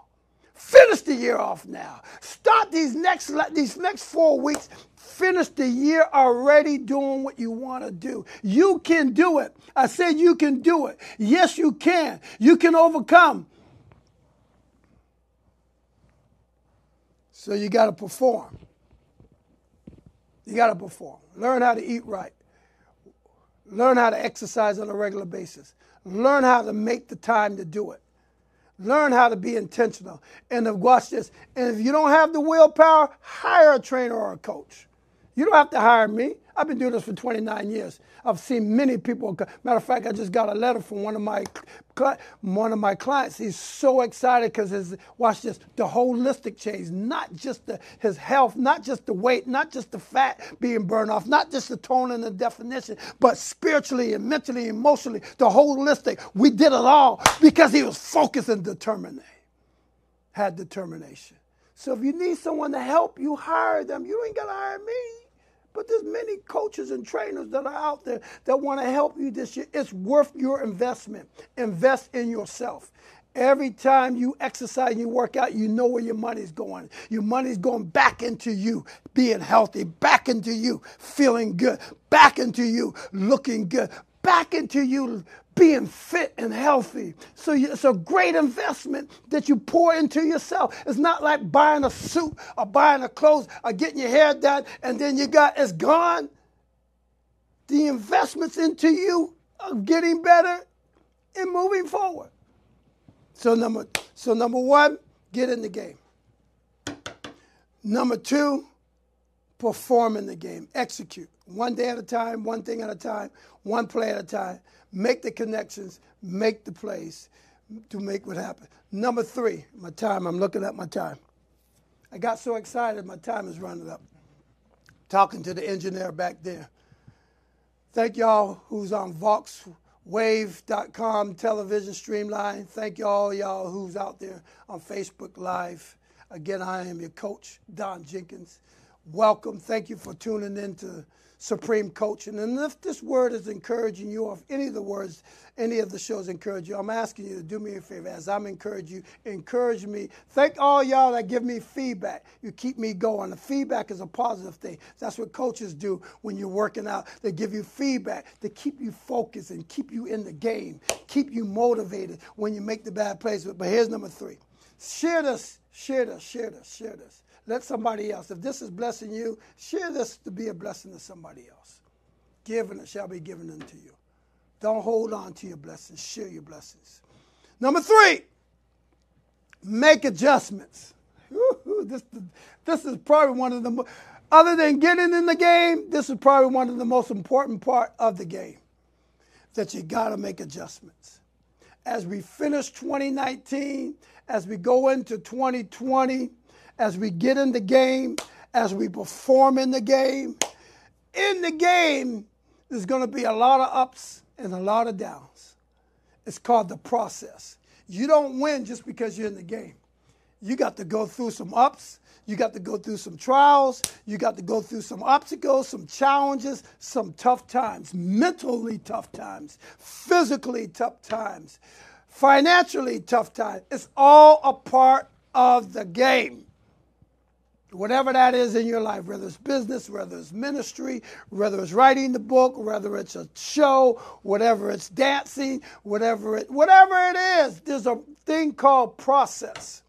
Finish the year off now. Start these next these next four weeks. Finish the year already doing what you want to do. You can do it. I said you can do it. Yes, you can. You can overcome. So you got to perform. You got to perform. Learn how to eat right. Learn how to exercise on a regular basis. Learn how to make the time to do it. Learn how to be intentional. And watch this. And if you don't have the willpower, hire a trainer or a coach. You don't have to hire me. I've been doing this for 29 years. I've seen many people. Matter of fact, I just got a letter from one of my one of my clients. He's so excited because his watch this the holistic change, not just the, his health, not just the weight, not just the fat being burned off, not just the tone and the definition, but spiritually and mentally, emotionally, the holistic. We did it all because he was focused and determined. Had determination. So if you need someone to help you, hire them. You ain't to hire me. But there's many coaches and trainers that are out there that want to help you this year. It's worth your investment. Invest in yourself. Every time you exercise and you work out, you know where your money's going. Your money's going back into you being healthy, back into you feeling good, back into you looking good, back into you being fit and healthy. So it's a great investment that you pour into yourself. It's not like buying a suit or buying a clothes or getting your hair done and then you got it's gone. The investments into you are getting better and moving forward. So number so number 1, get in the game. Number 2, perform in the game, execute. One day at a time, one thing at a time, one play at a time make the connections, make the plays to make what happen. Number three, my time. I'm looking at my time. I got so excited, my time is running up. Talking to the engineer back there. Thank y'all who's on VoxWav.com television streamline. Thank y'all, y'all who's out there on Facebook Live. Again, I am your coach, Don Jenkins. Welcome. Thank you for tuning in to supreme coaching. And if this word is encouraging you, or if any of the words, any of the shows encourage you, I'm asking you to do me a favor as I'm encouraging you, encourage me. Thank all y'all that give me feedback. You keep me going. The feedback is a positive thing. That's what coaches do when you're working out. They give you feedback to keep you focused and keep you in the game, keep you motivated when you make the bad plays. But here's number three. Share this, share this, share this, share this. Let somebody else. If this is blessing you, share this to be a blessing to somebody else. Give and it shall be given unto you. Don't hold on to your blessings. Share your blessings. Number three, make adjustments. This, this is probably one of the, other than getting in the game, this is probably one of the most important part of the game that you got to make adjustments. As we finish 2019, as we go into 2020, as we get in the game, as we perform in the game. In the game, there's going to be a lot of ups and a lot of downs. It's called the process. You don't win just because you're in the game. You got to go through some ups. You got to go through some trials. You got to go through some obstacles, some challenges, some tough times, mentally tough times, physically tough times, financially tough times. It's all a part of the game whatever that is in your life, whether it's business, whether it's ministry, whether it's writing the book, whether it's a show, whatever it's dancing, whatever it whatever it is, there's a thing called process.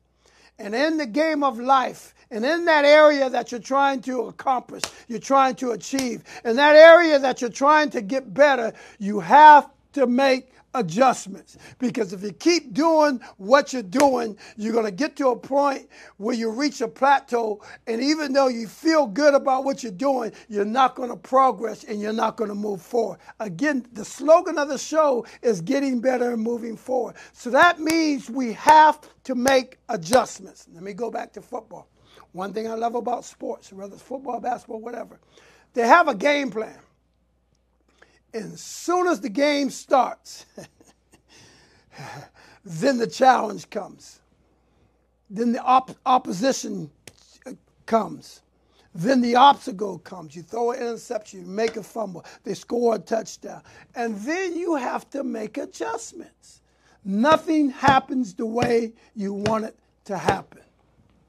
And in the game of life, and in that area that you're trying to accomplish, you're trying to achieve, in that area that you're trying to get better, you have to make adjustments. Because if you keep doing what you're doing, you're going to get to a point where you reach a plateau. And even though you feel good about what you're doing, you're not going to progress and you're not going to move forward. Again, the slogan of the show is getting better and moving forward. So that means we have to make adjustments. Let me go back to football. One thing I love about sports, whether it's football, basketball, whatever, they have a game plan. And soon as the game starts, then the challenge comes. Then the op- opposition comes. Then the obstacle comes. You throw an interception, you make a fumble, they score a touchdown. And then you have to make adjustments. Nothing happens the way you want it to happen.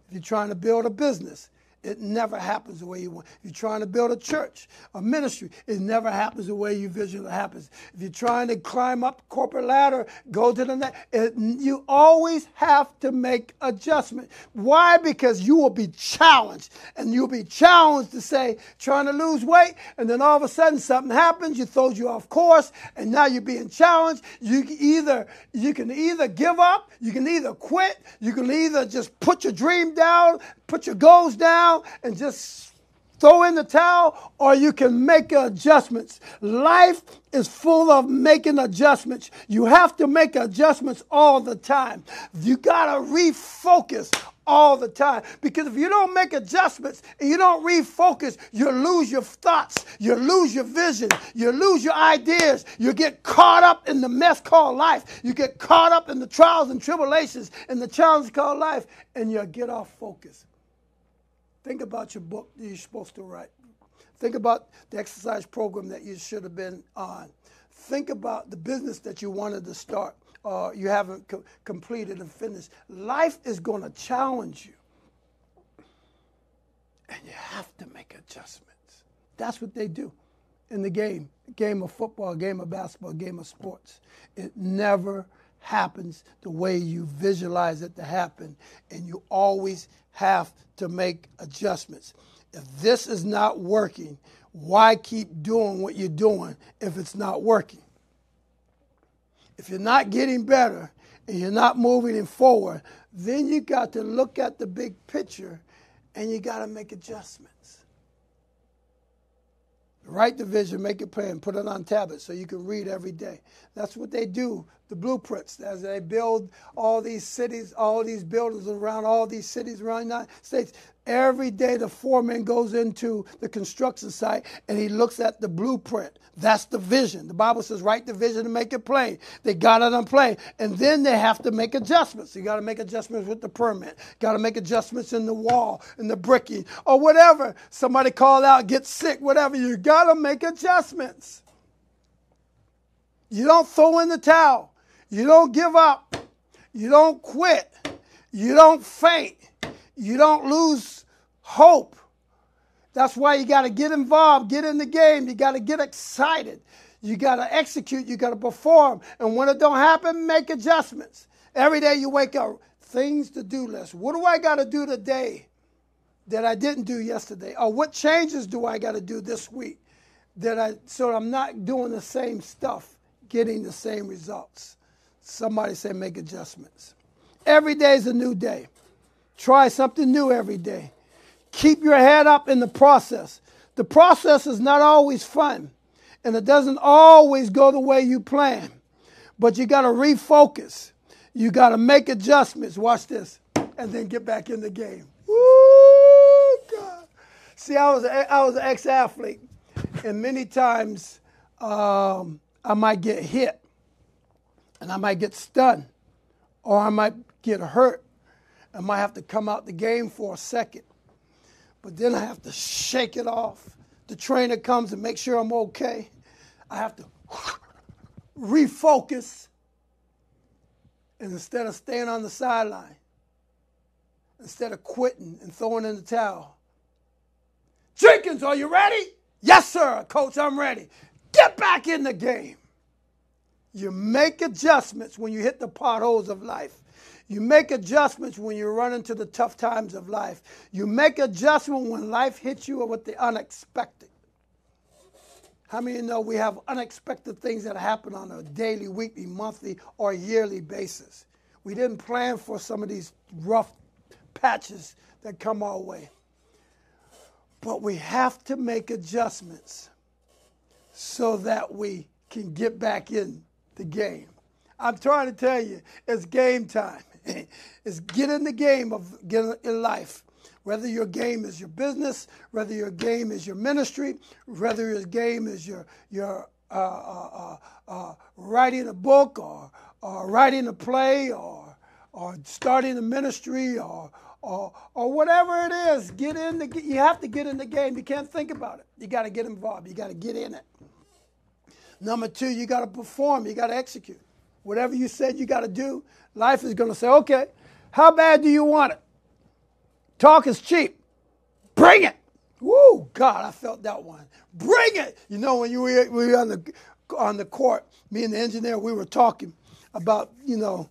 If you're trying to build a business, it never happens the way you want. You're trying to build a church, a ministry, it never happens the way you vision it happens. If you're trying to climb up corporate ladder, go to the next. You always have to make adjustment. Why? Because you will be challenged, and you'll be challenged to say, trying to lose weight, and then all of a sudden something happens, you throws you off course, and now you're being challenged. You either you can either give up, you can either quit, you can either just put your dream down, put your goals down and just throw in the towel or you can make adjustments. Life is full of making adjustments. You have to make adjustments all the time. You got to refocus all the time. Because if you don't make adjustments and you don't refocus, you lose your thoughts, you lose your vision, you lose your ideas, you get caught up in the mess called life, you get caught up in the trials and tribulations and the challenges called life, and you get off focus. Think about your book that you're supposed to write. Think about the exercise program that you should have been on. Think about the business that you wanted to start uh, you haven't co- completed and finished. Life is going to challenge you. And you have to make adjustments. That's what they do in the game game of football, game of basketball, game of sports. It never happens the way you visualize it to happen. And you always have to make adjustments. If this is not working, why keep doing what you're doing if it's not working? if you're not getting better and you're not moving forward, then you got to look at the big picture and you got to make adjustments. Write the vision, make it plain, put it on tablets so you can read every day. That's what they do, the blueprints, as they build all these cities, all these buildings around all these cities around the United States. Every day, the foreman goes into the construction site and he looks at the blueprint. That's the vision. The Bible says, write the vision and make it plain. They got it on plain. And then they have to make adjustments. You got to make adjustments with the permit, got to make adjustments in the wall, in the bricking, or whatever. Somebody called out, get sick, whatever. You got to make adjustments. You don't throw in the towel. You don't give up. You don't quit. You don't faint. You don't lose hope. That's why you got to get involved, get in the game. You got to get excited. You got to execute. You got to perform. And when it don't happen, make adjustments. Every day you wake up, things to do list. What do I got to do today that I didn't do yesterday? Or what changes do I got to do this week that I so I'm not doing the same stuff, getting the same results? Somebody say make adjustments. Every day is a new day. Try something new every day. Keep your head up in the process. The process is not always fun, and it doesn't always go the way you plan. But you got to refocus. You got to make adjustments. Watch this, and then get back in the game. Woo, God. See, I was I was an ex-athlete, and many times um, I might get hit, and I might get stunned, or I might get hurt, I might have to come out the game for a second. But then I have to shake it off. The trainer comes and make sure I'm okay. I have to refocus. And instead of staying on the sideline, instead of quitting and throwing in the towel, Jenkins, are you ready? Yes, sir, coach, I'm ready. Get back in the game. You make adjustments when you hit the potholes of life. You make adjustments when you run into the tough times of life. You make adjustments when life hits you with the unexpected. How many of you know we have unexpected things that happen on a daily, weekly, monthly, or yearly basis? We didn't plan for some of these rough patches that come our way. But we have to make adjustments so that we can get back in the game. I'm trying to tell you, it's game time. it's get in the game of getting in life. Whether your game is your business, whether your game is your ministry, whether your game is your your uh, uh, uh, uh, writing a book or or writing a play or or starting a ministry or or, or whatever it is, get in the. You have to get in the game. You can't think about it. You got to get involved. You got to get in it. Number two, you got to perform. You got to execute. Whatever you said you got to do, life is going to say, okay, how bad do you want it? Talk is cheap. Bring it. Woo, God, I felt that one. Bring it. You know, when you were, we were on the on the court, me and the engineer, we were talking about, you know,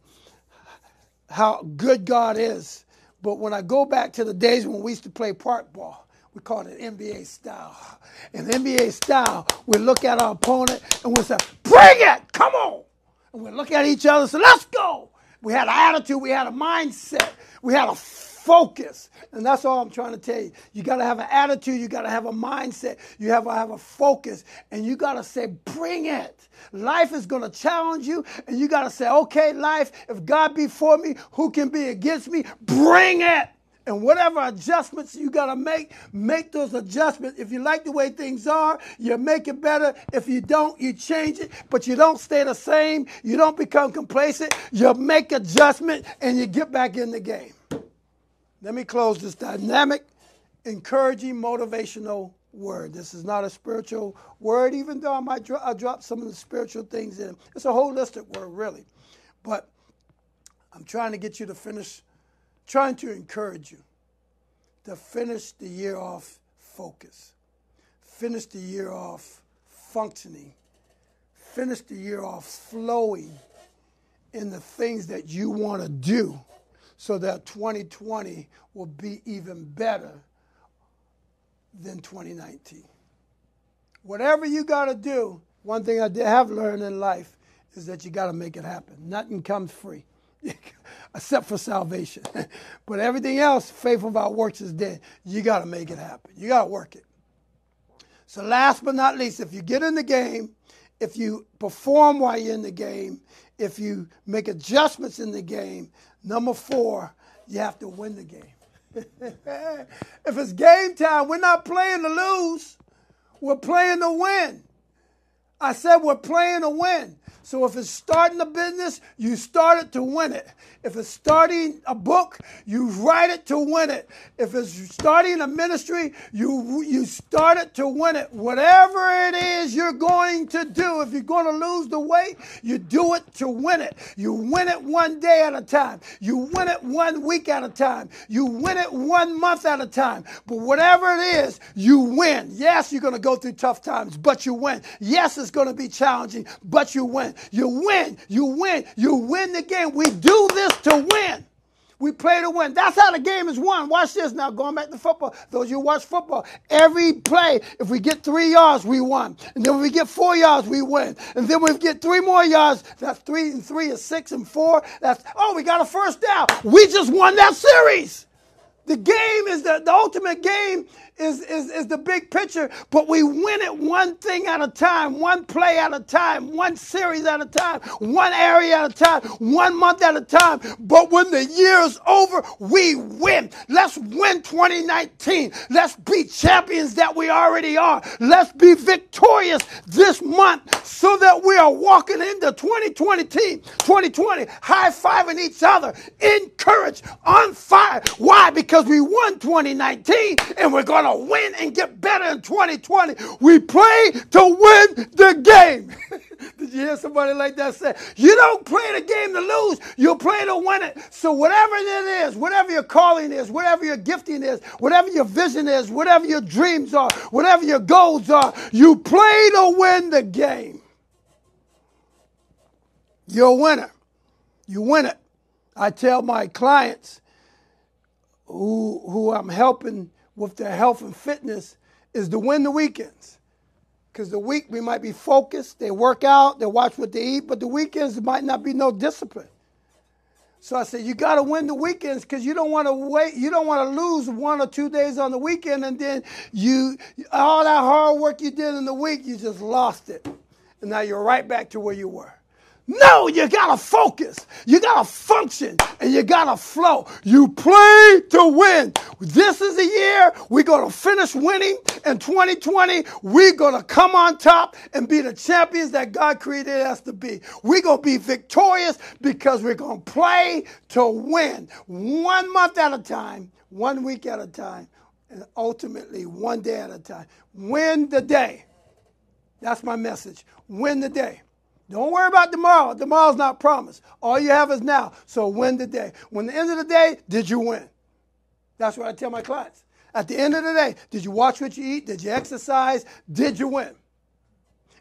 how good God is. But when I go back to the days when we used to play park ball, we call it NBA style. In NBA style, we look at our opponent and we say, bring it, come on. And we look at each other and say, let's go. We had an attitude, we had a mindset, we had a focus. And that's all I'm trying to tell you. You got to have an attitude, you got to have a mindset, you have to have a focus, and you got to say, bring it. Life is going to challenge you, and you got to say, okay, life, if God be for me, who can be against me? Bring it. And whatever adjustments you got to make, make those adjustments. If you like the way things are, you make it better. If you don't, you change it. But you don't stay the same. You don't become complacent. You make adjustment and you get back in the game. Let me close this dynamic, encouraging, motivational word. This is not a spiritual word, even though I might dro- I drop some of the spiritual things in. It's a holistic word, really. But I'm trying to get you to finish trying to encourage you to finish the year off focus, finish the year off functioning, finish the year off flowing in the things that you want to do so that 2020 will be even better than 2019. Whatever you got to do, one thing I have learned in life is that you got to make it happen. Nothing comes free. except for salvation. but everything else, faith without works is dead. You got to make it happen. You got to work it. So, last but not least, if you get in the game, if you perform while you're in the game, if you make adjustments in the game, number four, you have to win the game. if it's game time, we're not playing to lose, we're playing to win. I said we're playing to win. So if it's starting a business, you start it to win it. If it's starting a book, you write it to win it. If it's starting a ministry, you you start it to win it. Whatever it is you're going to do, if you're going to lose the weight, you do it to win it. You win it one day at a time. You win it one week at a time. You win it one month at a time. But whatever it is, you win. Yes, you're going to go through tough times, but you win. Yes, it's going to be challenging, but you win. You win. You win. You win the game. We do this to win. We play to win. That's how the game is won. Watch this now. Going back to football. Those you watch football, every play, if we get three yards, we won. And then if we get four yards, we win. And then we get three more yards. That's three and three is six and four. That's oh, we got a first down. We just won that series. The game is the, the ultimate game is, is, is the big picture, but we win it one thing at a time, one play at a time, one series at a time, one area at a time, one month at a time. But when the year is over, we win. Let's win 2019. Let's be champions that we already are. Let's be victorious this month so that we are walking into 2020, 2020, high fiving each other, encouraged, on fire. Why? Because we won 2019 and we're going to win and get better in 2020. We play to win the game. Did you hear somebody like that say? You don't play the game to lose, you play to win it. So, whatever it is, whatever your calling is, whatever your gifting is, whatever your vision is, whatever your dreams are, whatever your goals are, you play to win the game. You're a winner. You win it. I tell my clients who, who I'm helping with their health and fitness is to win the weekends. Because the week we might be focused, they work out, they watch what they eat, but the weekends might not be no discipline. So I said, you got to win the weekends because you don't want to wait. You don't want to lose one or two days on the weekend, and then you all that hard work you did in the week, you just lost it, and now you're right back to where you were. No, you gotta focus. You gotta function and you gotta flow. You play to win. This is the year we're gonna finish winning in 2020. We're gonna come on top and be the champions that God created us to be. We're gonna be victorious because we're gonna play to win. One month at a time, one week at a time, and ultimately one day at a time. Win the day. That's my message. Win the day. Don't worry about tomorrow. Tomorrow's not promised. All you have is now. So win the day. When the end of the day, did you win? That's what I tell my clients. At the end of the day, did you watch what you eat? Did you exercise? Did you win?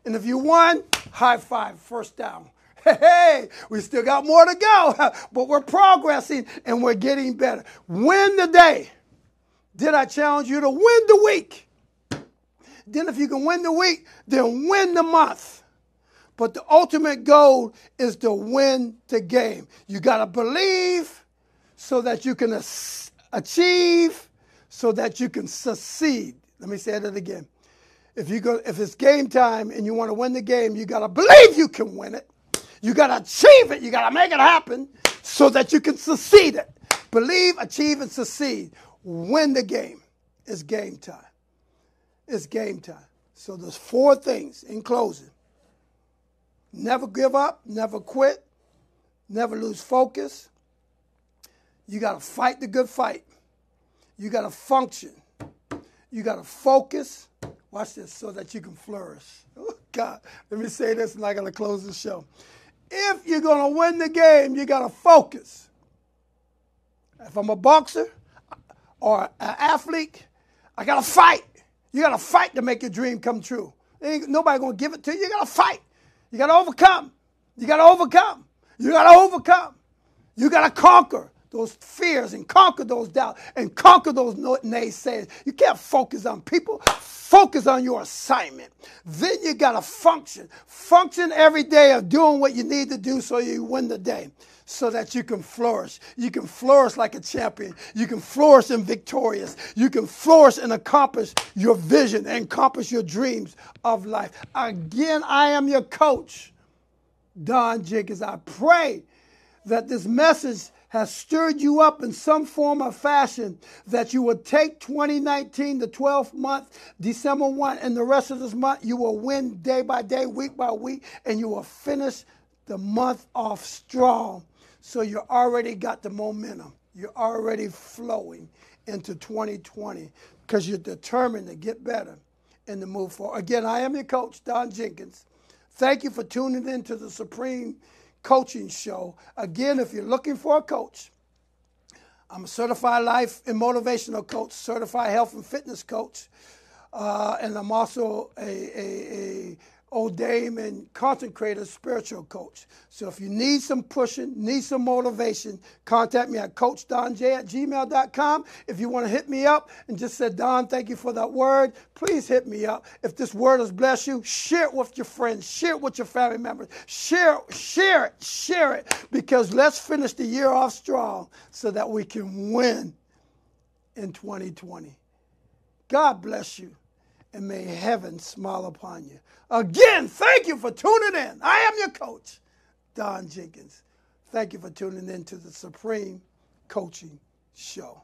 And if you won, high five, first down. Hey, we still got more to go, but we're progressing and we're getting better. Win the day. Did I challenge you to win the week? Then, if you can win the week, then win the month. But the ultimate goal is to win the game. You got to believe so that you can achieve, so that you can succeed. Let me say that again. If you go, if it's game time and you want to win the game, you got to believe you can win it. You got to achieve it. You got to make it happen so that you can succeed it. Believe, achieve, and succeed. Win the game. It's game time. It's game time. So there's four things in closing. Never give up, never quit, never lose focus. You got to fight the good fight. You got to function. You got to focus. Watch this so that you can flourish. Oh, God, let me say this and I'm going to close the show. If you're going to win the game, you got to focus. If I'm a boxer or an athlete, I got to fight. You got to fight to make your dream come true. Ain't nobody going to give it to you. You got to fight. You got to overcome. You got to overcome. You got to overcome. You got to conquer those fears and conquer those doubts and conquer those naysayers. You can't focus on people. Focus on your assignment. Then you got to function. Function every day of doing what you need to do so you win the day so that you can flourish. You can flourish like a champion. You can flourish and victorious. You can flourish and accomplish your vision and accomplish your dreams of life. Again, I am your coach, Don Jenkins. I pray that this message has stirred you up in some form or fashion that you will take 2019, the 12th month, December 1, and the rest of this month, you will win day by day, week by week, and you will finish the month off strong so you already got the momentum. You're already flowing into 2020 because you're determined to get better and to move forward. Again, I am your coach, Don Jenkins. Thank you for tuning in to the Supreme Coaching Show. Again, if you're looking for a coach, I'm a certified life and motivational coach, certified health and fitness coach, uh, and I'm also a, a, a ordained and consecrated spiritual coach. So if you need some pushing, need some motivation, contact me at coachdonj at gmail.com. If you want to hit me up and just say, Don, thank you for that word, please hit me up. If this word has blessed you, share it with your friends, share it with your family members, share, share it, share it, because let's finish the year off strong so that we can win in 2020. God bless you and may heaven smile upon you. Again, thank you for tuning in. I am your coach, Don Jenkins. Thank you for tuning in to the Supreme Coaching Show.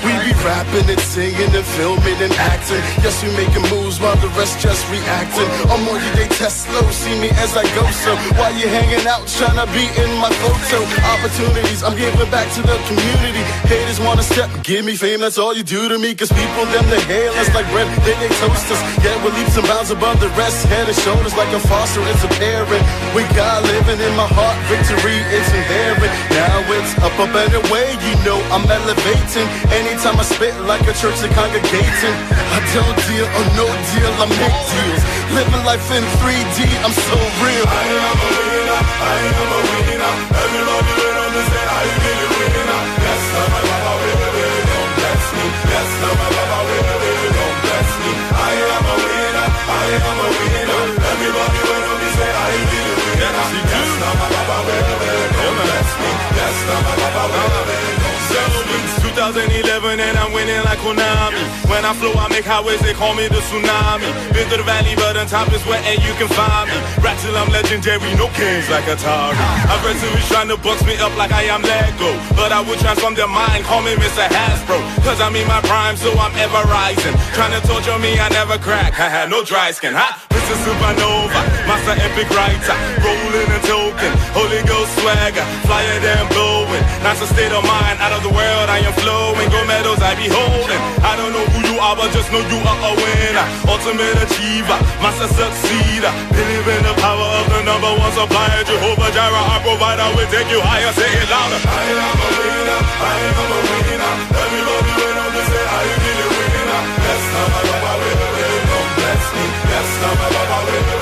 Rapping and singing and filming and acting. Yes, we making moves while the rest just reacting. I'm on you, they test slow. See me as I go. So while you hanging out, trying to be in my photo. Opportunities, I'm giving back to the community. Haters wanna step, give me fame, that's all you do to me. Cause people, them, they hail us like bread, they toast us. Yeah, we're leaps and bounds above the rest. Head and shoulders like a foster is a parent. We got living in my heart, victory is inherent. Now it's up, up and away, you know I'm elevating. Anytime I spit like a church that congregating. I don't deal or no deal, I make deals. Living life in 3D, I'm so real. I am a winner, I am a winner. Everybody around me say I am a winner. Yes, I'm a baba winner, really don't bless me. Yes, I'm a baba winner, really don't bless me. I am a winner, I am a winner. Everybody around me say I am a winner. Yes, I'm a baba winner, really don't bless me. A baba winner, really don't bless me. 2011 and I'm winning like Konami. When I flow, I make highways, they call me the tsunami. Been through the valley, but on top is where and you can find me. Rap till I'm legendary, no kings like Atari. Series trying to box me up like I am Lego. But I would transform their mind, call me Mr. Hasbro. Cause I'm in my prime, so I'm ever rising. Trying to torture me, I never crack. I had no dry skin, huh? Mr. Supernova, master epic writer. Rolling and token, Holy Ghost swagger. Flyer than blowing. That's a state of mind, out of the world, I am flow and gold medals I be holding. I don't know who you are, but just know you are a winner. Ultimate achiever, master succeeder. Believe in the power of the number one supplier, Jehovah Jireh, our provider. will take you higher, say it louder. I am a winner, I am a winner. Everybody win up and say, I am a winner. That's not my love, I Best win. Bless me. That's not my love, I win.